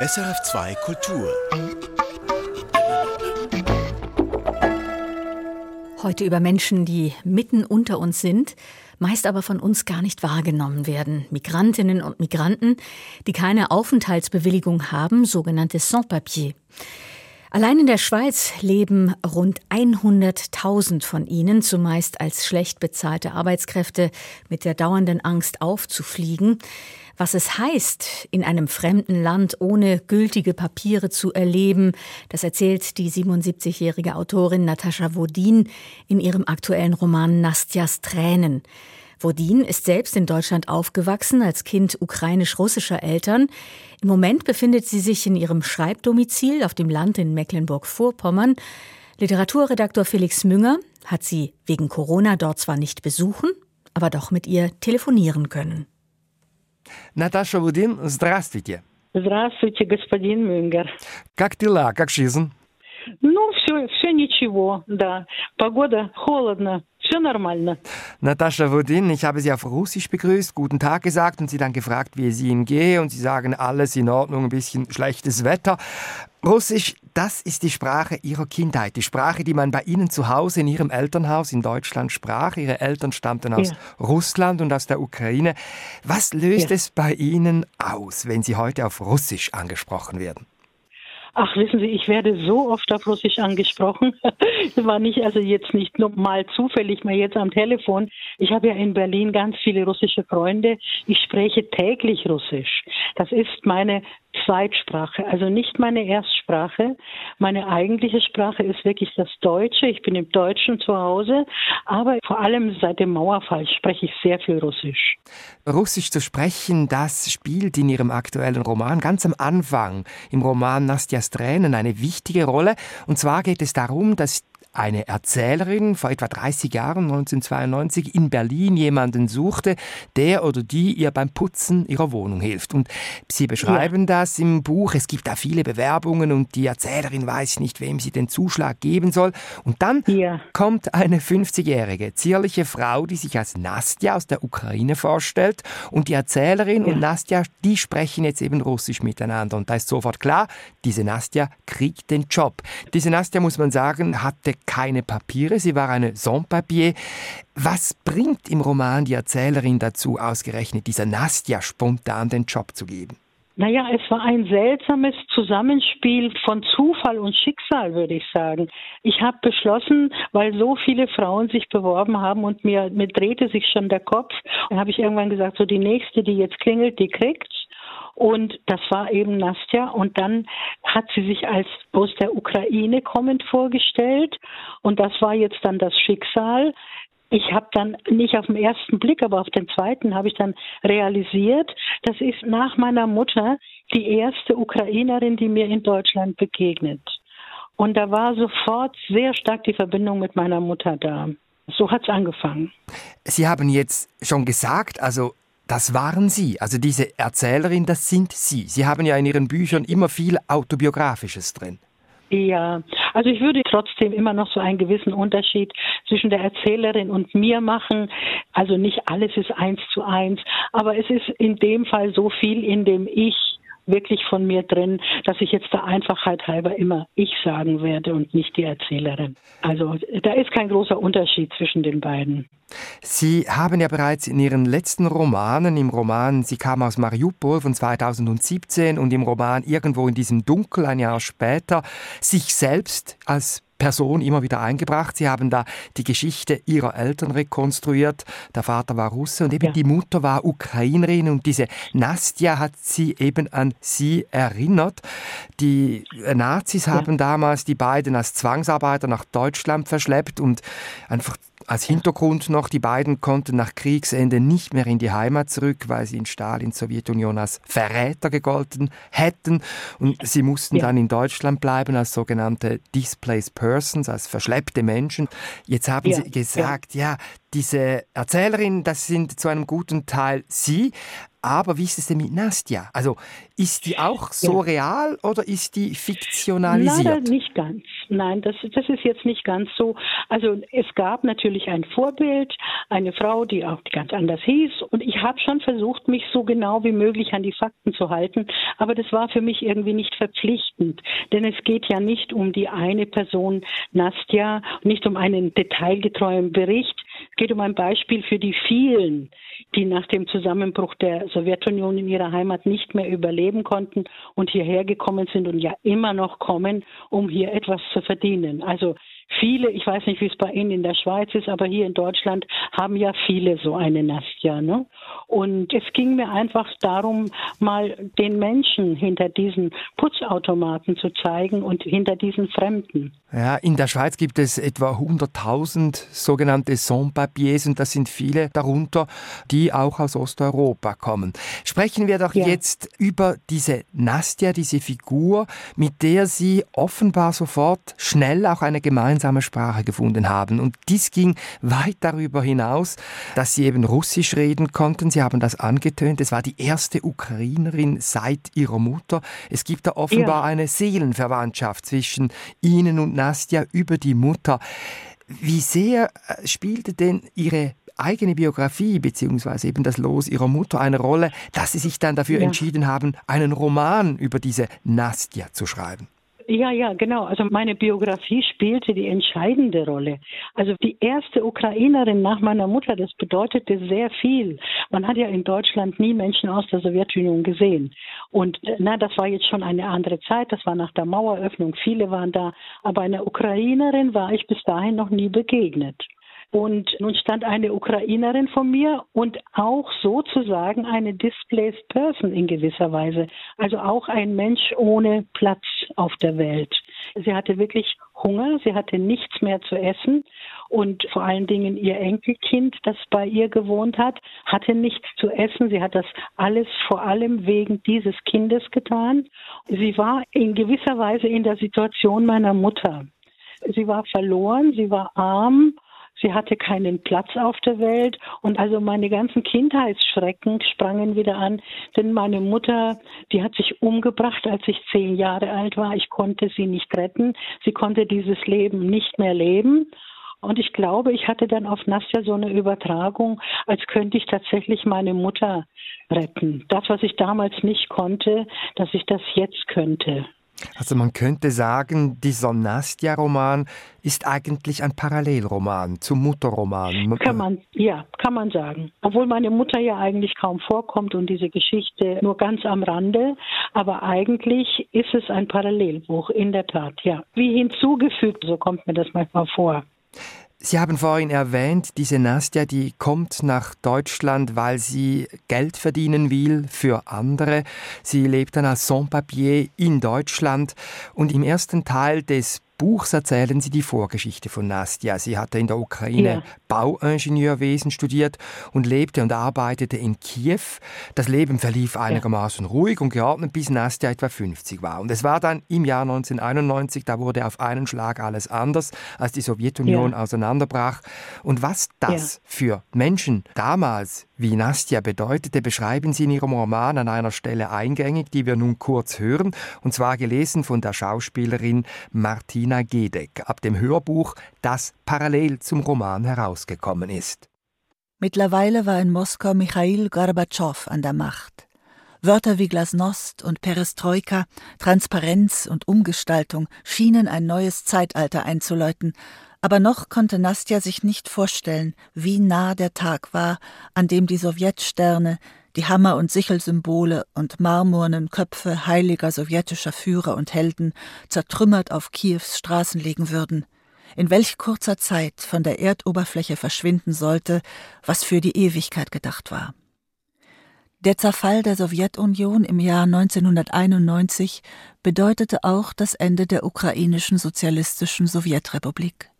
SRF2 Kultur. Heute über Menschen, die mitten unter uns sind, meist aber von uns gar nicht wahrgenommen werden. Migrantinnen und Migranten, die keine Aufenthaltsbewilligung haben, sogenannte Sans-Papier. Allein in der Schweiz leben rund 100.000 von ihnen, zumeist als schlecht bezahlte Arbeitskräfte, mit der dauernden Angst aufzufliegen. Was es heißt, in einem fremden Land ohne gültige Papiere zu erleben, das erzählt die 77-jährige Autorin Natascha Wodin in ihrem aktuellen Roman Nastjas Tränen. Wodin ist selbst in Deutschland aufgewachsen als Kind ukrainisch-russischer Eltern. Im Moment befindet sie sich in ihrem Schreibdomizil auf dem Land in Mecklenburg-Vorpommern. Literaturredaktor Felix Münger hat sie wegen Corona dort zwar nicht besuchen, aber doch mit ihr telefonieren können. Наташа Вудин, здравствуйте. Здравствуйте, господин Мюнгер. Как дела, как жизнь? Ну, все, все ничего, да. Погода холодно, Все нормально. Natascha Wodin, ich habe Sie auf Russisch begrüßt, guten Tag gesagt und Sie dann gefragt, wie es Ihnen gehe und Sie sagen, alles in Ordnung, ein bisschen schlechtes Wetter. Russisch, das ist die Sprache Ihrer Kindheit, die Sprache, die man bei Ihnen zu Hause in Ihrem Elternhaus in Deutschland sprach. Ihre Eltern stammten aus ja. Russland und aus der Ukraine. Was löst ja. es bei Ihnen aus, wenn Sie heute auf Russisch angesprochen werden? Ach, wissen Sie, ich werde so oft auf Russisch angesprochen. Das war nicht, also jetzt nicht mal zufällig mal jetzt am Telefon. Ich habe ja in Berlin ganz viele russische Freunde. Ich spreche täglich Russisch. Das ist meine Zweitsprache, also nicht meine Erstsprache. Meine eigentliche Sprache ist wirklich das Deutsche. Ich bin im Deutschen zu Hause, aber vor allem seit dem Mauerfall spreche ich sehr viel Russisch. Russisch zu sprechen, das spielt in Ihrem aktuellen Roman ganz am Anfang, im Roman Nastjas Tränen, eine wichtige Rolle. Und zwar geht es darum, dass eine Erzählerin vor etwa 30 Jahren, 1992, in Berlin jemanden suchte, der oder die ihr beim Putzen ihrer Wohnung hilft. Und sie beschreiben ja. das im Buch. Es gibt da viele Bewerbungen und die Erzählerin weiß nicht, wem sie den Zuschlag geben soll. Und dann ja. kommt eine 50-jährige, zierliche Frau, die sich als Nastja aus der Ukraine vorstellt. Und die Erzählerin ja. und Nastja, die sprechen jetzt eben Russisch miteinander. Und da ist sofort klar, diese Nastja kriegt den Job. Diese Nastja, muss man sagen, hatte keine Papiere, sie war eine Sans-Papier. Was bringt im Roman die Erzählerin dazu, ausgerechnet dieser Nastja spontan den Job zu geben? Naja, es war ein seltsames Zusammenspiel von Zufall und Schicksal, würde ich sagen. Ich habe beschlossen, weil so viele Frauen sich beworben haben und mir, mir drehte sich schon der Kopf, habe ich irgendwann gesagt, so die nächste, die jetzt klingelt, die kriegt's. Und das war eben Nastja. Und dann hat sie sich als aus der Ukraine kommend vorgestellt. Und das war jetzt dann das Schicksal. Ich habe dann nicht auf den ersten Blick, aber auf den zweiten habe ich dann realisiert, das ist nach meiner Mutter die erste Ukrainerin, die mir in Deutschland begegnet. Und da war sofort sehr stark die Verbindung mit meiner Mutter da. So hat es angefangen. Sie haben jetzt schon gesagt, also das waren Sie, also diese Erzählerin, das sind Sie. Sie haben ja in Ihren Büchern immer viel Autobiografisches drin. Ja, also ich würde trotzdem immer noch so einen gewissen Unterschied zwischen der Erzählerin und mir machen. Also nicht alles ist eins zu eins, aber es ist in dem Fall so viel in dem Ich wirklich von mir drin, dass ich jetzt der Einfachheit halber immer ich sagen werde und nicht die Erzählerin. Also da ist kein großer Unterschied zwischen den beiden. Sie haben ja bereits in Ihren letzten Romanen, im Roman Sie kam aus Mariupol von 2017 und im Roman Irgendwo in diesem Dunkel ein Jahr später, sich selbst als Person immer wieder eingebracht. Sie haben da die Geschichte ihrer Eltern rekonstruiert. Der Vater war Russe und eben ja. die Mutter war Ukrainerin und diese Nastja hat sie eben an sie erinnert. Die Nazis ja. haben damals die beiden als Zwangsarbeiter nach Deutschland verschleppt und einfach als Hintergrund noch, die beiden konnten nach Kriegsende nicht mehr in die Heimat zurück, weil sie in Stalins Sowjetunion als Verräter gegolten hätten. Und sie mussten ja. dann in Deutschland bleiben als sogenannte Displaced Persons, als verschleppte Menschen. Jetzt haben ja. sie gesagt, ja. ja, diese Erzählerin, das sind zu einem guten Teil Sie, Aber wie ist es denn mit Nastja? Also ist die auch so ja. real oder ist die fiktionalisiert? Leider nicht ganz. Nein, das, das ist jetzt nicht ganz so. Also es gab natürlich ein Vorbild, eine Frau, die auch ganz anders hieß. Und ich habe schon versucht, mich so genau wie möglich an die Fakten zu halten. Aber das war für mich irgendwie nicht verpflichtend. Denn es geht ja nicht um die eine Person Nastja, nicht um einen detailgetreuen Bericht. Es geht um ein Beispiel für die vielen, die nach dem Zusammenbruch der Sowjetunion in ihrer Heimat nicht mehr überleben konnten und hierher gekommen sind und ja immer noch kommen, um hier etwas zu verdienen. Also viele, ich weiß nicht, wie es bei Ihnen in der Schweiz ist, aber hier in Deutschland haben ja viele so eine Nastja. Ne? Und es ging mir einfach darum, mal den Menschen hinter diesen Putzautomaten zu zeigen und hinter diesen Fremden. Ja, in der Schweiz gibt es etwa 100.000 sogenannte Sans-Papiers und das sind viele darunter, die auch aus Osteuropa kommen. Sprechen wir doch ja. jetzt über diese Nastja, diese Figur, mit der Sie offenbar sofort schnell auch eine gemeinsame Sprache gefunden haben. Und dies ging weit darüber hinaus, dass Sie eben Russisch reden konnten. Sie haben das angetönt. Es war die erste Ukrainerin seit ihrer Mutter. Es gibt da offenbar ja. eine Seelenverwandtschaft zwischen Ihnen und Nastja über die Mutter. Wie sehr äh, spielte denn Ihre eigene Biografie beziehungsweise eben das Los ihrer Mutter eine Rolle, dass sie sich dann dafür ja. entschieden haben, einen Roman über diese Nastja zu schreiben? Ja, ja, genau. Also meine Biografie spielte die entscheidende Rolle. Also die erste Ukrainerin nach meiner Mutter, das bedeutete sehr viel. Man hat ja in Deutschland nie Menschen aus der Sowjetunion gesehen. Und na, das war jetzt schon eine andere Zeit. Das war nach der Maueröffnung. Viele waren da. Aber einer Ukrainerin war ich bis dahin noch nie begegnet. Und nun stand eine Ukrainerin vor mir und auch sozusagen eine displaced person in gewisser Weise. Also auch ein Mensch ohne Platz auf der Welt. Sie hatte wirklich Hunger, sie hatte nichts mehr zu essen und vor allen Dingen ihr Enkelkind, das bei ihr gewohnt hat, hatte nichts zu essen. Sie hat das alles vor allem wegen dieses Kindes getan. Sie war in gewisser Weise in der Situation meiner Mutter. Sie war verloren, sie war arm Sie hatte keinen Platz auf der Welt und also meine ganzen Kindheitsschrecken sprangen wieder an, denn meine Mutter, die hat sich umgebracht, als ich zehn Jahre alt war. Ich konnte sie nicht retten. Sie konnte dieses Leben nicht mehr leben. Und ich glaube, ich hatte dann auf Nastja so eine Übertragung, als könnte ich tatsächlich meine Mutter retten. Das, was ich damals nicht konnte, dass ich das jetzt könnte. Also man könnte sagen, dieser Nastja-Roman ist eigentlich ein Parallelroman zum Mutterroman. Kann man, ja, kann man sagen. Obwohl meine Mutter ja eigentlich kaum vorkommt und diese Geschichte nur ganz am Rande, aber eigentlich ist es ein Parallelbuch, in der Tat, ja. Wie hinzugefügt, so kommt mir das manchmal vor. Sie haben vorhin erwähnt, diese Nastja, die kommt nach Deutschland, weil sie Geld verdienen will für andere. Sie lebt dann als Sans-Papier in Deutschland und im ersten Teil des Buchs erzählen Sie die Vorgeschichte von Nastja. Sie hatte in der Ukraine ja. Bauingenieurwesen studiert und lebte und arbeitete in Kiew. Das Leben verlief einigermaßen ja. ruhig und geordnet, bis Nastja etwa 50 war. Und es war dann im Jahr 1991, da wurde auf einen Schlag alles anders, als die Sowjetunion ja. auseinanderbrach. Und was das für Menschen damals wie Nastja bedeutete, beschreiben Sie in Ihrem Roman an einer Stelle eingängig, die wir nun kurz hören, und zwar gelesen von der Schauspielerin Martina Gedeck ab dem Hörbuch, das parallel zum Roman herausgekommen ist. Mittlerweile war in Moskau Michail Gorbatschow an der Macht. Wörter wie Glasnost und Perestroika, Transparenz und Umgestaltung schienen ein neues Zeitalter einzuläuten, aber noch konnte Nastja sich nicht vorstellen, wie nah der Tag war, an dem die Sowjetsterne, die Hammer- und Sichelsymbole und marmornen Köpfe heiliger sowjetischer Führer und Helden zertrümmert auf Kiews Straßen liegen würden, in welch kurzer Zeit von der Erdoberfläche verschwinden sollte, was für die Ewigkeit gedacht war. Der Zerfall der Sowjetunion im Jahr 1991 bedeutete auch das Ende der ukrainischen sozialistischen Sowjetrepublik.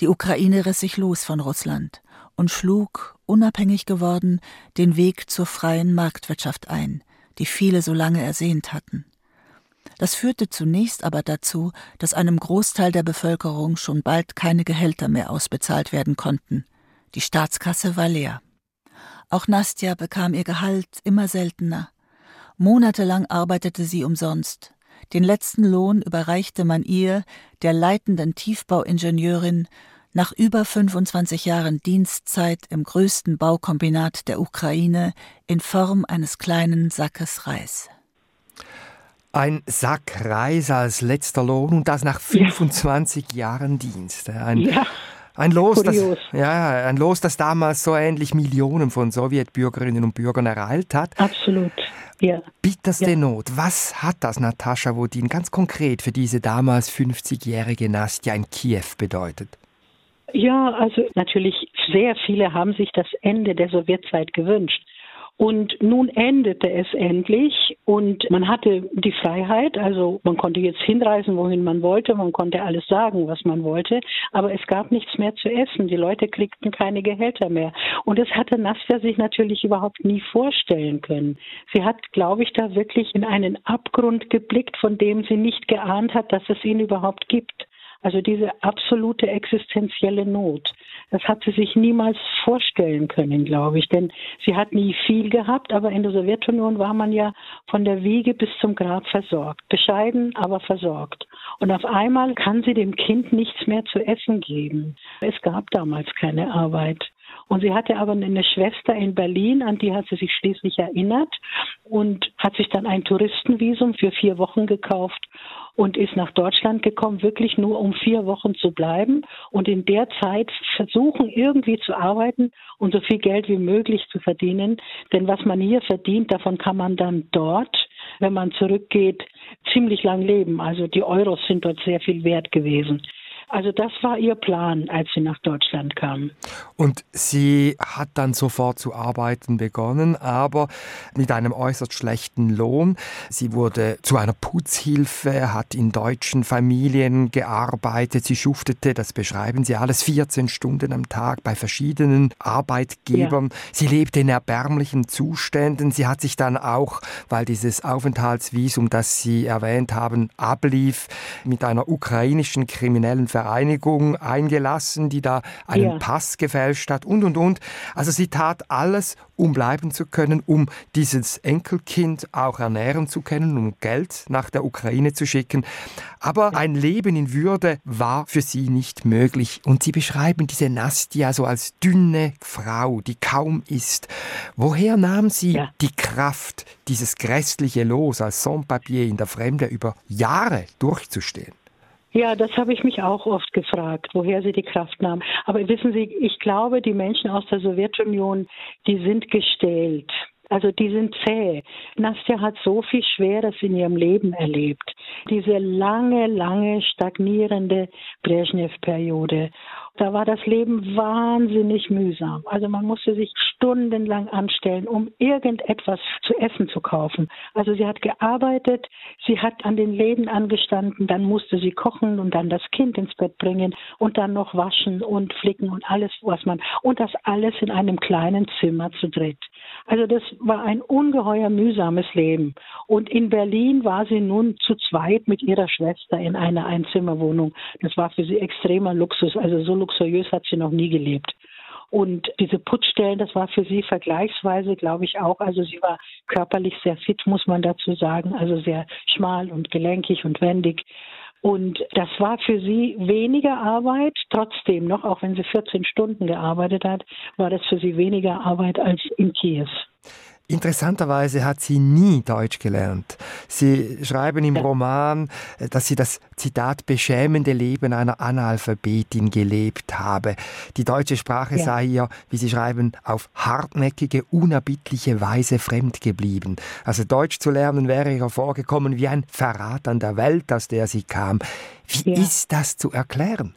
Die Ukraine riss sich los von Russland und schlug, unabhängig geworden, den Weg zur freien Marktwirtschaft ein, die viele so lange ersehnt hatten. Das führte zunächst aber dazu, dass einem Großteil der Bevölkerung schon bald keine Gehälter mehr ausbezahlt werden konnten. Die Staatskasse war leer. Auch Nastja bekam ihr Gehalt immer seltener. Monatelang arbeitete sie umsonst. Den letzten Lohn überreichte man ihr, der leitenden Tiefbauingenieurin, nach über 25 Jahren Dienstzeit im größten Baukombinat der Ukraine in Form eines kleinen Sackes Reis. Ein Sack Reis als letzter Lohn und das nach 25 ja. Jahren Dienst. Ein, ja. Ein Los, das, ja, ein Los, das damals so ähnlich Millionen von Sowjetbürgerinnen und Bürgern ereilt hat. Absolut. Ja. Bitterste ja. Not. Was hat das, Natascha Wodin, ganz konkret für diese damals 50-jährige Nastja in Kiew bedeutet? Ja, also natürlich sehr viele haben sich das Ende der Sowjetzeit gewünscht. Und nun endete es endlich und man hatte die Freiheit, also man konnte jetzt hinreisen, wohin man wollte, man konnte alles sagen, was man wollte, aber es gab nichts mehr zu essen. Die Leute kriegten keine Gehälter mehr. Und das hatte Nastja sich natürlich überhaupt nie vorstellen können. Sie hat, glaube ich, da wirklich in einen Abgrund geblickt, von dem sie nicht geahnt hat, dass es ihn überhaupt gibt. Also diese absolute existenzielle Not. Das hat sie sich niemals vorstellen können, glaube ich. Denn sie hat nie viel gehabt, aber in der Sowjetunion war man ja von der Wiege bis zum Grab versorgt. Bescheiden, aber versorgt. Und auf einmal kann sie dem Kind nichts mehr zu essen geben. Es gab damals keine Arbeit. Und sie hatte aber eine Schwester in Berlin, an die hat sie sich schließlich erinnert und hat sich dann ein Touristenvisum für vier Wochen gekauft und ist nach Deutschland gekommen, wirklich nur um vier Wochen zu bleiben und in der Zeit versuchen, irgendwie zu arbeiten und so viel Geld wie möglich zu verdienen. Denn was man hier verdient, davon kann man dann dort, wenn man zurückgeht, ziemlich lang leben. Also die Euros sind dort sehr viel wert gewesen. Also das war ihr Plan, als sie nach Deutschland kam. Und sie hat dann sofort zu arbeiten begonnen, aber mit einem äußerst schlechten Lohn. Sie wurde zu einer Putzhilfe, hat in deutschen Familien gearbeitet, sie schuftete, das beschreiben sie alles, 14 Stunden am Tag bei verschiedenen Arbeitgebern. Ja. Sie lebte in erbärmlichen Zuständen. Sie hat sich dann auch, weil dieses Aufenthaltsvisum, das Sie erwähnt haben, ablief, mit einer ukrainischen kriminellen Ver Vereinigung eingelassen, die da einen ja. Pass gefälscht hat und, und, und. Also sie tat alles, um bleiben zu können, um dieses Enkelkind auch ernähren zu können, um Geld nach der Ukraine zu schicken. Aber ein Leben in Würde war für sie nicht möglich. Und sie beschreiben diese Nastia so als dünne Frau, die kaum isst. Woher nahm sie ja. die Kraft, dieses grässliche Los als Sans-Papier in der Fremde über Jahre durchzustehen? Ja, das habe ich mich auch oft gefragt, woher sie die Kraft nahm. Aber wissen Sie, ich glaube, die Menschen aus der Sowjetunion, die sind gestählt. Also die sind zäh. Nastja hat so viel Schweres in ihrem Leben erlebt. Diese lange, lange stagnierende Brezhnev-Periode. Da war das Leben wahnsinnig mühsam. Also man musste sich stundenlang anstellen, um irgendetwas zu essen zu kaufen. Also sie hat gearbeitet, sie hat an den Läden angestanden, dann musste sie kochen und dann das Kind ins Bett bringen und dann noch waschen und flicken und alles, was man, und das alles in einem kleinen Zimmer zu dritt. Also das war ein ungeheuer mühsames Leben. Und in Berlin war sie nun zu zweit mit ihrer Schwester in einer Einzimmerwohnung. Das war für sie extremer Luxus. Also so luxuriös hat sie noch nie gelebt. Und diese Putzstellen, das war für sie vergleichsweise, glaube ich, auch. Also sie war körperlich sehr fit, muss man dazu sagen. Also sehr schmal und gelenkig und wendig. Und das war für sie weniger Arbeit, trotzdem noch, auch wenn sie 14 Stunden gearbeitet hat, war das für sie weniger Arbeit als in Kiew. Interessanterweise hat sie nie Deutsch gelernt. Sie schreiben im. Roman, dass sie das Zitat beschämende Leben einer Analphabetin gelebt habe. Die deutsche Sprache ja. sei ihr, wie Sie schreiben, auf hartnäckige, unerbittliche Weise fremd geblieben. Also Deutsch zu lernen wäre ihr vorgekommen wie ein Verrat an der Welt, aus der sie kam. Wie ja. ist das zu erklären?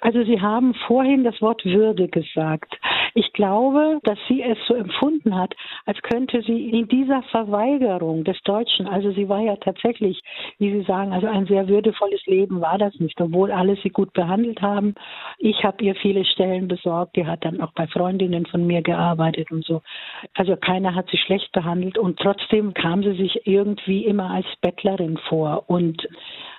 Also Sie haben vorhin das Wort Würde gesagt. Ich glaube, dass sie es so empfunden hat, als könnte sie in dieser Verweigerung des Deutschen, also sie war ja tatsächlich, wie Sie sagen, also ein sehr würdevolles Leben war das nicht, obwohl alle sie gut behandelt haben. Ich habe ihr viele Stellen besorgt, die hat dann auch bei Freundinnen von mir gearbeitet und so. Also keiner hat sie schlecht behandelt und trotzdem kam sie sich irgendwie immer als Bettlerin vor und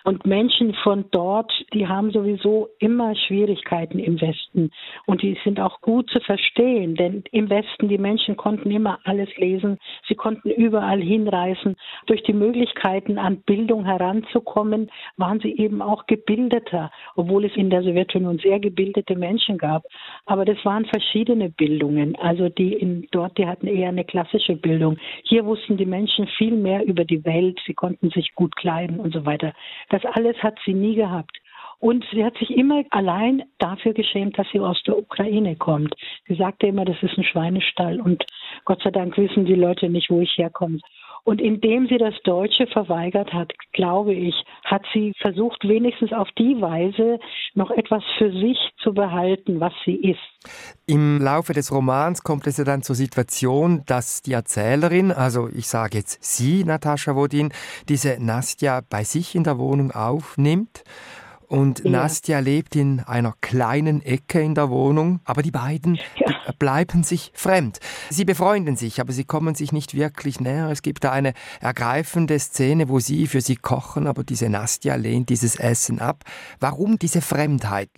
Und Menschen von dort, die haben sowieso immer Schwierigkeiten im Westen. Und die sind auch gut zu verstehen, denn im Westen, die Menschen konnten immer alles lesen. Sie konnten überall hinreisen. Durch die Möglichkeiten, an Bildung heranzukommen, waren sie eben auch gebildeter, obwohl es in der Sowjetunion sehr gebildete Menschen gab. Aber das waren verschiedene Bildungen. Also die in, dort, die hatten eher eine klassische Bildung. Hier wussten die Menschen viel mehr über die Welt. Sie konnten sich gut kleiden und so weiter. Das alles hat sie nie gehabt. Und sie hat sich immer allein dafür geschämt, dass sie aus der Ukraine kommt. Sie sagte immer, das ist ein Schweinestall und Gott sei Dank wissen die Leute nicht, wo ich herkomme. Und indem sie das Deutsche verweigert hat, glaube ich, hat sie versucht, wenigstens auf die Weise noch etwas für sich zu behalten, was sie ist. Im Laufe des Romans kommt es ja dann zur Situation, dass die Erzählerin, also ich sage jetzt sie, Natascha Wodin, diese Nastja bei sich in der Wohnung aufnimmt und ja. Nastja lebt in einer kleinen Ecke in der Wohnung, aber die beiden ja. bleiben sich fremd. Sie befreunden sich, aber sie kommen sich nicht wirklich näher. Es gibt da eine ergreifende Szene, wo sie für sie kochen, aber diese Nastja lehnt dieses Essen ab. Warum diese Fremdheit?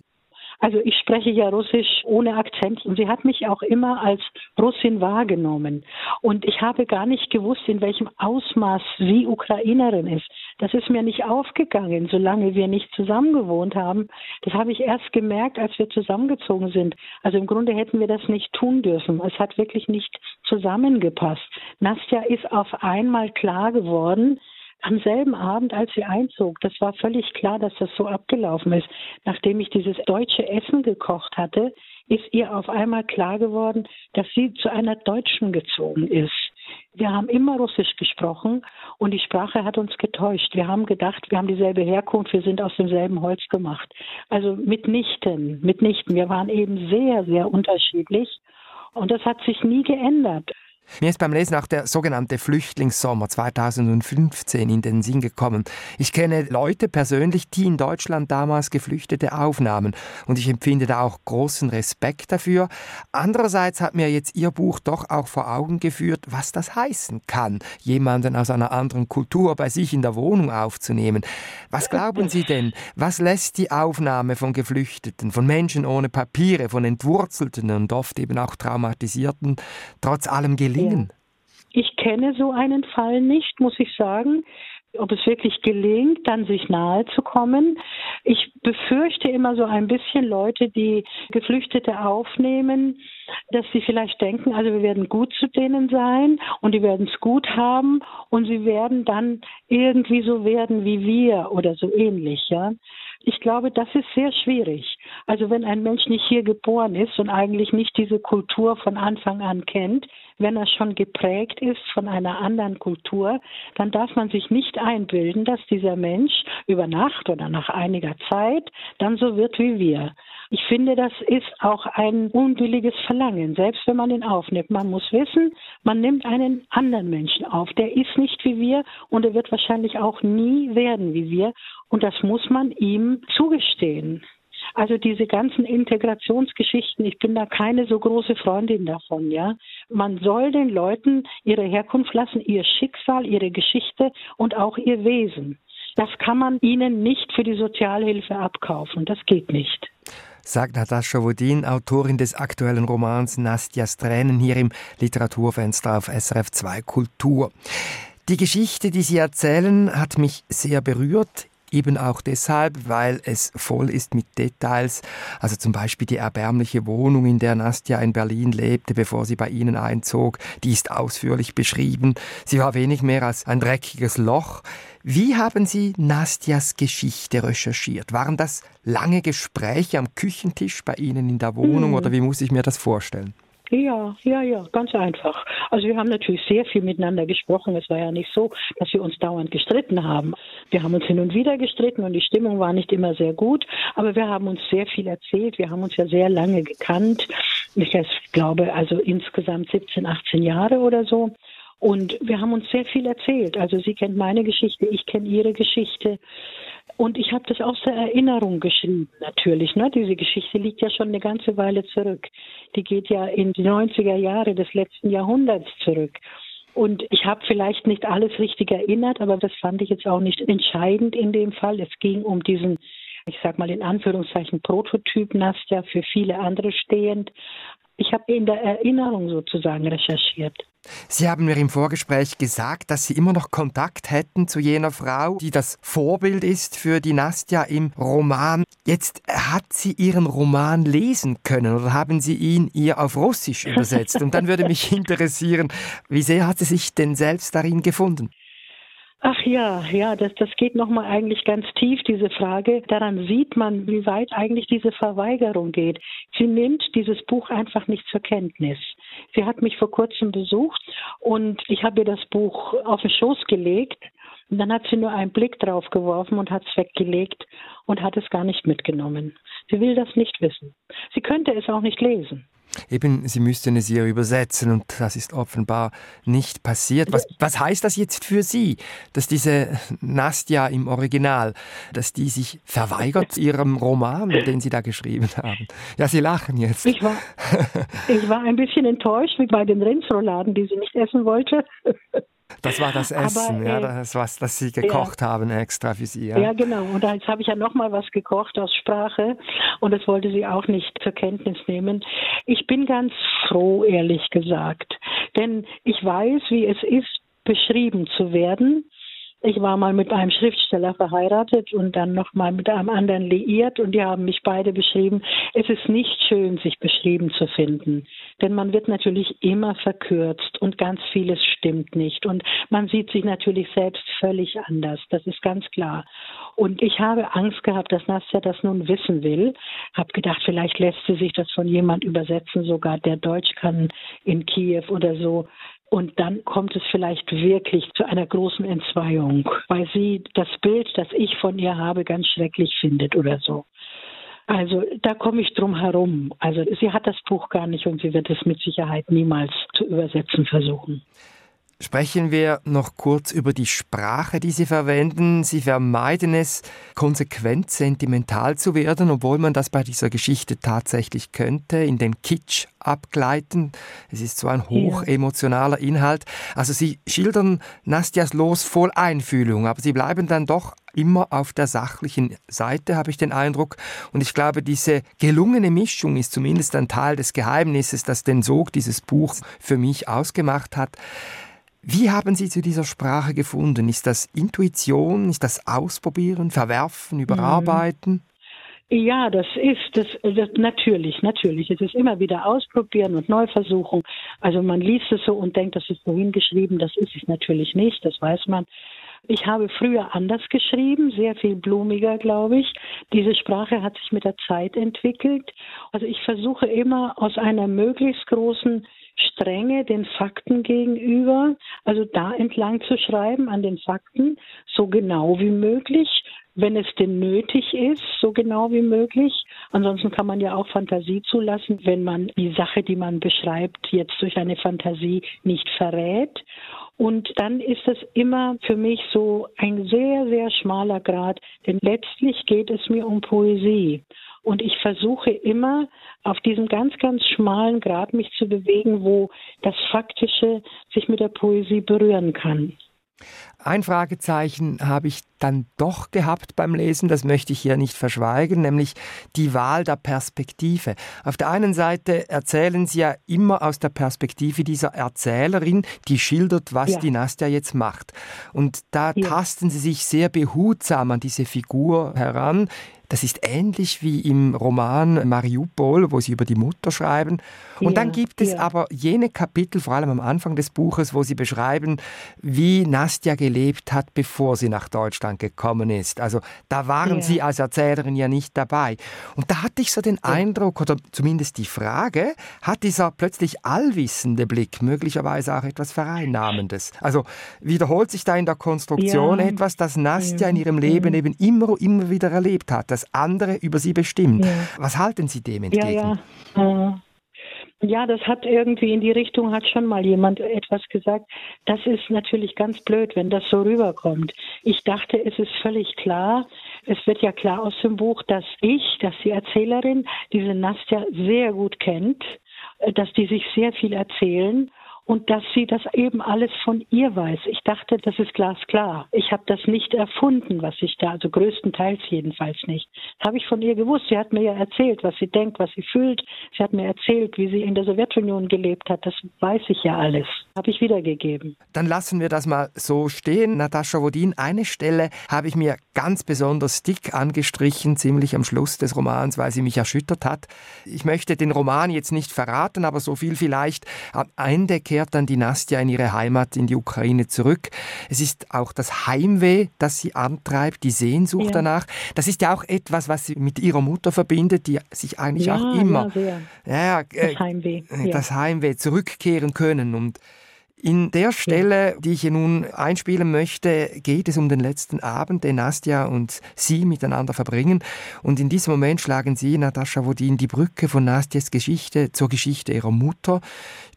Also ich spreche ja Russisch ohne Akzent und sie hat mich auch immer als Russin wahrgenommen. Und ich habe gar nicht gewusst, in welchem Ausmaß sie Ukrainerin ist. Das ist mir nicht aufgegangen, solange wir nicht zusammen gewohnt haben. Das habe ich erst gemerkt, als wir zusammengezogen sind. Also im Grunde hätten wir das nicht tun dürfen. Es hat wirklich nicht zusammengepasst. Nastja ist auf einmal klar geworden, am selben Abend, als sie einzog, das war völlig klar, dass das so abgelaufen ist. Nachdem ich dieses deutsche Essen gekocht hatte, ist ihr auf einmal klar geworden, dass sie zu einer Deutschen gezogen ist. Wir haben immer Russisch gesprochen und die Sprache hat uns getäuscht. Wir haben gedacht, wir haben dieselbe Herkunft, wir sind aus demselben Holz gemacht. Also mitnichten, mitnichten. Wir waren eben sehr, sehr unterschiedlich und das hat sich nie geändert. Mir ist beim Lesen auch der sogenannte Flüchtlingssommer 2015 in den Sinn gekommen. Ich kenne Leute persönlich, die in Deutschland damals Geflüchtete aufnahmen und ich empfinde da auch großen Respekt dafür. Andererseits hat mir jetzt Ihr Buch doch auch vor Augen geführt, was das heißen kann, jemanden aus einer anderen Kultur bei sich in der Wohnung aufzunehmen. Was glauben Sie denn, was lässt die Aufnahme von Geflüchteten, von Menschen ohne Papiere, von Entwurzelten und oft eben auch Traumatisierten trotz allem gelingen? Gelingen? Ich kenne so einen Fall nicht, muss ich sagen. Ob es wirklich gelingt, dann sich nahe zu kommen. Ich befürchte immer so ein bisschen Leute, die Geflüchtete aufnehmen, dass sie vielleicht denken, also wir werden gut zu denen sein und die werden es gut haben und sie werden dann irgendwie so werden wie wir oder so ähnlich, ja. Ich glaube, das ist sehr schwierig. Also wenn ein Mensch nicht hier geboren ist und eigentlich nicht diese Kultur von Anfang an kennt, wenn er schon geprägt ist von einer anderen Kultur, dann darf man sich nicht einbilden, dass dieser Mensch über Nacht oder nach einiger Zeit dann so wird wie wir. Ich finde, das ist auch ein unbilliges Verlangen, selbst wenn man ihn aufnimmt. Man muss wissen, man nimmt einen anderen Menschen auf. Der ist nicht wie wir und er wird wahrscheinlich auch nie werden wie wir. Und das muss man ihm zugestehen. Also diese ganzen Integrationsgeschichten, ich bin da keine so große Freundin davon, ja. Man soll den Leuten ihre Herkunft lassen, ihr Schicksal, ihre Geschichte und auch ihr Wesen. Das kann man ihnen nicht für die Sozialhilfe abkaufen. Das geht nicht sagt Natascha Wodin, Autorin des aktuellen Romans Nastjas Tränen hier im Literaturfenster auf SRF 2 Kultur. Die Geschichte, die Sie erzählen, hat mich sehr berührt. Eben auch deshalb, weil es voll ist mit Details. Also zum Beispiel die erbärmliche Wohnung, in der Nastja in Berlin lebte, bevor sie bei ihnen einzog, die ist ausführlich beschrieben. Sie war wenig mehr als ein dreckiges Loch. Wie haben Sie Nastjas Geschichte recherchiert? Waren das lange Gespräche am Küchentisch bei Ihnen in der Wohnung hm. oder wie muss ich mir das vorstellen? Ja, ja, ja, ganz einfach. Also wir haben natürlich sehr viel miteinander gesprochen. Es war ja nicht so, dass wir uns dauernd gestritten haben. Wir haben uns hin und wieder gestritten und die Stimmung war nicht immer sehr gut, aber wir haben uns sehr viel erzählt. Wir haben uns ja sehr lange gekannt. Ich glaube, also insgesamt 17, 18 Jahre oder so. Und wir haben uns sehr viel erzählt. Also sie kennt meine Geschichte, ich kenne ihre Geschichte. Und ich habe das aus der Erinnerung geschrieben, natürlich. Ne? Diese Geschichte liegt ja schon eine ganze Weile zurück. Die geht ja in die 90er Jahre des letzten Jahrhunderts zurück. Und ich habe vielleicht nicht alles richtig erinnert, aber das fand ich jetzt auch nicht entscheidend in dem Fall. Es ging um diesen ich sag mal in Anführungszeichen Prototyp Nastja für viele andere stehend. Ich habe in der Erinnerung sozusagen recherchiert. Sie haben mir im Vorgespräch gesagt, dass Sie immer noch Kontakt hätten zu jener Frau, die das Vorbild ist für die Nastja im Roman. Jetzt hat sie Ihren Roman lesen können oder haben Sie ihn ihr auf Russisch übersetzt? Und dann würde mich interessieren, wie sehr hat sie sich denn selbst darin gefunden? Ach ja, ja, das, das geht nochmal eigentlich ganz tief, diese Frage. Daran sieht man, wie weit eigentlich diese Verweigerung geht. Sie nimmt dieses Buch einfach nicht zur Kenntnis. Sie hat mich vor kurzem besucht und ich habe ihr das Buch auf den Schoß gelegt und dann hat sie nur einen Blick drauf geworfen und hat es weggelegt und hat es gar nicht mitgenommen. Sie will das nicht wissen. Sie könnte es auch nicht lesen. Eben, Sie müssten es ihr übersetzen und das ist offenbar nicht passiert. Was, was heißt das jetzt für Sie, dass diese Nastja im Original, dass die sich verweigert ihrem Roman, den Sie da geschrieben haben? Ja, Sie lachen jetzt. Ich war, ich war ein bisschen enttäuscht wie bei den Rindsrouladen, die sie nicht essen wollte. Das war das Essen, Aber, äh, ja, das was, das Sie gekocht ja. haben extra für Sie. Ja, ja genau. Und jetzt habe ich ja noch mal was gekocht aus Sprache und das wollte sie auch nicht zur Kenntnis nehmen. Ich bin ganz froh, ehrlich gesagt, denn ich weiß, wie es ist, beschrieben zu werden ich war mal mit einem Schriftsteller verheiratet und dann noch mal mit einem anderen liiert und die haben mich beide beschrieben. Es ist nicht schön, sich beschrieben zu finden, denn man wird natürlich immer verkürzt und ganz vieles stimmt nicht und man sieht sich natürlich selbst völlig anders. Das ist ganz klar. Und ich habe Angst gehabt, dass Nastja das nun wissen will. Hab gedacht, vielleicht lässt sie sich das von jemand übersetzen, sogar der Deutsch kann in Kiew oder so. Und dann kommt es vielleicht wirklich zu einer großen Entzweiung, weil sie das Bild, das ich von ihr habe, ganz schrecklich findet oder so. Also da komme ich drum herum. Also sie hat das Buch gar nicht und sie wird es mit Sicherheit niemals zu übersetzen versuchen. Sprechen wir noch kurz über die Sprache, die Sie verwenden. Sie vermeiden es, konsequent sentimental zu werden, obwohl man das bei dieser Geschichte tatsächlich könnte, in den Kitsch abgleiten. Es ist so ein hochemotionaler Inhalt. Also Sie schildern Nastjas Los voll Einfühlung, aber Sie bleiben dann doch immer auf der sachlichen Seite, habe ich den Eindruck. Und ich glaube, diese gelungene Mischung ist zumindest ein Teil des Geheimnisses, das den Sog dieses Buchs für mich ausgemacht hat. Wie haben Sie zu dieser Sprache gefunden? Ist das Intuition? Ist das Ausprobieren, Verwerfen, Überarbeiten? Ja, das ist das, das natürlich, natürlich. Es ist immer wieder ausprobieren und Neuversuchung. Also man liest es so und denkt, das ist vorhin geschrieben, das ist es natürlich nicht, das weiß man. Ich habe früher anders geschrieben, sehr viel blumiger, glaube ich. Diese Sprache hat sich mit der Zeit entwickelt. Also ich versuche immer aus einer möglichst großen Strenge den Fakten gegenüber, also da entlang zu schreiben an den Fakten, so genau wie möglich, wenn es denn nötig ist, so genau wie möglich. Ansonsten kann man ja auch Fantasie zulassen, wenn man die Sache, die man beschreibt, jetzt durch eine Fantasie nicht verrät. Und dann ist es immer für mich so ein sehr, sehr schmaler Grad, denn letztlich geht es mir um Poesie. Und ich versuche immer auf diesem ganz, ganz schmalen Grad mich zu bewegen, wo das Faktische sich mit der Poesie berühren kann. Ein Fragezeichen habe ich dann doch gehabt beim Lesen, das möchte ich hier nicht verschweigen, nämlich die Wahl der Perspektive. Auf der einen Seite erzählen Sie ja immer aus der Perspektive dieser Erzählerin, die schildert, was ja. die Nastja jetzt macht. Und da ja. tasten Sie sich sehr behutsam an diese Figur heran. Das ist ähnlich wie im Roman Mariupol, wo sie über die Mutter schreiben. Und ja, dann gibt es ja. aber jene Kapitel, vor allem am Anfang des Buches, wo sie beschreiben, wie Nastja gelebt hat, bevor sie nach Deutschland gekommen ist. Also da waren ja. sie als Erzählerin ja nicht dabei. Und da hatte ich so den Eindruck, oder zumindest die Frage, hat dieser plötzlich allwissende Blick möglicherweise auch etwas Vereinnahmendes? Also wiederholt sich da in der Konstruktion etwas, das Nastja in ihrem Leben eben immer, immer wieder erlebt hat das andere über sie bestimmt. Ja. Was halten Sie dem entgegen? Ja, ja. Ja, das hat irgendwie in die Richtung, hat schon mal jemand etwas gesagt. Das ist natürlich ganz blöd, wenn das so rüberkommt. Ich dachte, es ist völlig klar, es wird ja klar aus dem Buch, dass ich, dass die Erzählerin diese Nastja sehr gut kennt, äh, dass die sich sehr viel erzählen und dass sie das eben alles von ihr weiß. Ich dachte, das ist glasklar. Ich habe das nicht erfunden, was ich da, also größtenteils jedenfalls nicht. Habe ich von ihr gewusst. Sie hat mir ja erzählt, was sie denkt, was sie fühlt. Sie hat mir erzählt, wie sie in der Sowjetunion gelebt hat. Das weiß ich ja alles. Habe ich wiedergegeben. Dann lassen wir das mal so stehen. Natascha Wodin, eine Stelle habe ich mir ganz besonders dick angestrichen, ziemlich am Schluss des Romans, weil sie mich erschüttert hat. Ich möchte den Roman jetzt nicht verraten, aber so viel vielleicht. Am Ende kehrt dann die Nastja in ihre Heimat in die Ukraine zurück. Es ist auch das Heimweh, das sie antreibt, die Sehnsucht ja. danach. Das ist ja auch etwas, was sie mit ihrer Mutter verbindet, die sich eigentlich ja, auch immer ja, äh, das Heimweh, das Heimweh zurückkehren können und in der Stelle, die ich hier nun einspielen möchte, geht es um den letzten Abend, den Nastja und sie miteinander verbringen. Und in diesem Moment schlagen sie, Natascha Wodin, die Brücke von Nastjas Geschichte zur Geschichte ihrer Mutter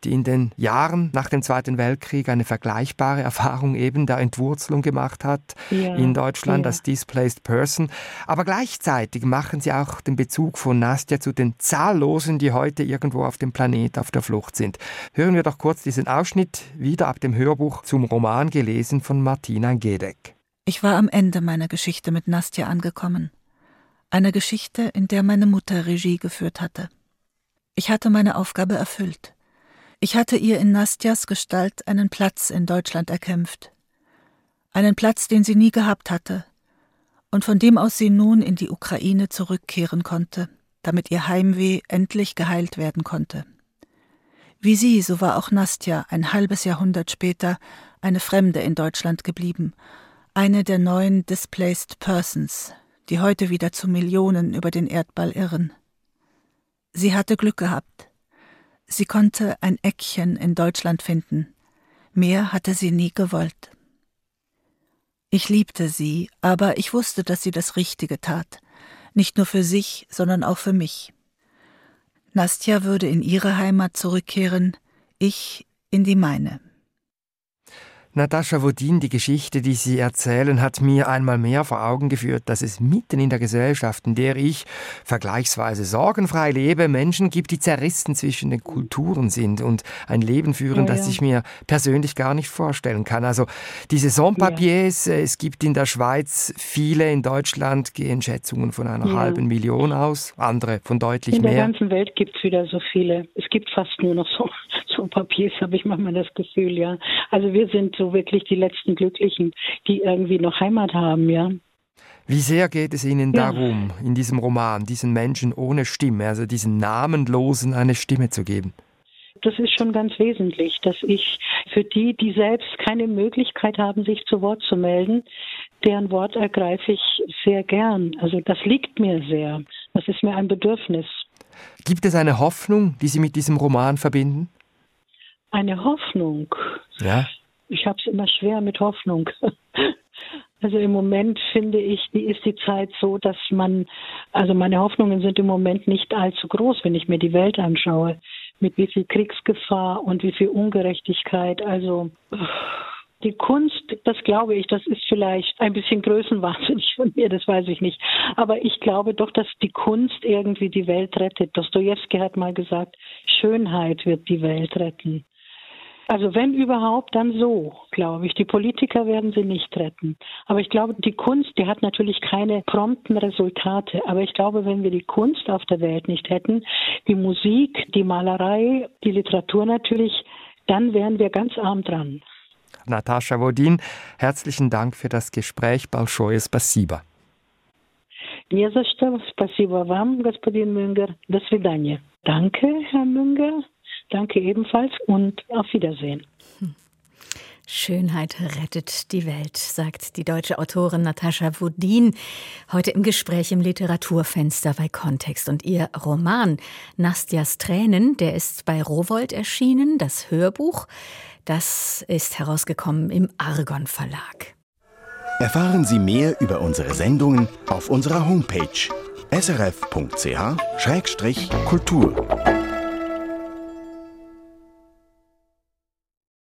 die in den Jahren nach dem Zweiten Weltkrieg eine vergleichbare Erfahrung eben der Entwurzelung gemacht hat ja, in Deutschland ja. als Displaced Person. Aber gleichzeitig machen sie auch den Bezug von Nastja zu den Zahllosen, die heute irgendwo auf dem Planet auf der Flucht sind. Hören wir doch kurz diesen Ausschnitt wieder ab dem Hörbuch zum Roman gelesen von Martina Gedeck. Ich war am Ende meiner Geschichte mit Nastja angekommen. Eine Geschichte, in der meine Mutter Regie geführt hatte. Ich hatte meine Aufgabe erfüllt. Ich hatte ihr in Nastjas Gestalt einen Platz in Deutschland erkämpft. Einen Platz, den sie nie gehabt hatte und von dem aus sie nun in die Ukraine zurückkehren konnte, damit ihr Heimweh endlich geheilt werden konnte. Wie sie, so war auch Nastja ein halbes Jahrhundert später eine Fremde in Deutschland geblieben, eine der neuen Displaced Persons, die heute wieder zu Millionen über den Erdball irren. Sie hatte Glück gehabt. Sie konnte ein Eckchen in Deutschland finden. Mehr hatte sie nie gewollt. Ich liebte sie, aber ich wusste, dass sie das Richtige tat. Nicht nur für sich, sondern auch für mich. Nastja würde in ihre Heimat zurückkehren, ich in die meine. Natascha Wodin, die Geschichte, die Sie erzählen, hat mir einmal mehr vor Augen geführt, dass es mitten in der Gesellschaft, in der ich vergleichsweise sorgenfrei lebe, Menschen gibt, die zerrissen zwischen den Kulturen sind und ein Leben führen, ja, das ja. ich mir persönlich gar nicht vorstellen kann. Also diese Sans-Papiers, ja. es gibt in der Schweiz viele, in Deutschland gehen Schätzungen von einer halben Million aus, andere von deutlich mehr. In der ganzen Welt gibt es wieder so viele. Es gibt fast nur noch so, so Papiers, habe ich manchmal das Gefühl, ja. Also wir sind so wirklich die letzten Glücklichen, die irgendwie noch Heimat haben, ja. Wie sehr geht es Ihnen ja. darum, in diesem Roman diesen Menschen ohne Stimme, also diesen Namenlosen, eine Stimme zu geben? Das ist schon ganz wesentlich, dass ich für die, die selbst keine Möglichkeit haben, sich zu Wort zu melden, deren Wort ergreife ich sehr gern. Also das liegt mir sehr. Das ist mir ein Bedürfnis. Gibt es eine Hoffnung, die Sie mit diesem Roman verbinden? Eine Hoffnung? Ja ich habe es immer schwer mit Hoffnung. Also im Moment finde ich, die ist die Zeit so, dass man, also meine Hoffnungen sind im Moment nicht allzu groß, wenn ich mir die Welt anschaue, mit wie viel Kriegsgefahr und wie viel Ungerechtigkeit. Also die Kunst, das glaube ich, das ist vielleicht ein bisschen größenwahnsinnig von mir, das weiß ich nicht. Aber ich glaube doch, dass die Kunst irgendwie die Welt rettet. Dostoevsky hat mal gesagt, Schönheit wird die Welt retten. Also wenn überhaupt, dann so, glaube ich. Die Politiker werden sie nicht retten. Aber ich glaube, die Kunst, die hat natürlich keine prompten Resultate. Aber ich glaube, wenn wir die Kunst auf der Welt nicht hätten, die Musik, die Malerei, die Literatur natürlich, dann wären wir ganz arm dran. Natascha Wodin, herzlichen Dank für das Gespräch. Большое спасибо. Не за что. Спасибо вам, господин Мюнгер. До свидания. Danke, Herr Münger. Danke ebenfalls und auf Wiedersehen. Schönheit rettet die Welt, sagt die deutsche Autorin Natascha Wodin heute im Gespräch im Literaturfenster bei Kontext. Und ihr Roman Nastjas Tränen, der ist bei Rowold erschienen, das Hörbuch, das ist herausgekommen im Argon Verlag. Erfahren Sie mehr über unsere Sendungen auf unserer Homepage srf.ch-kultur.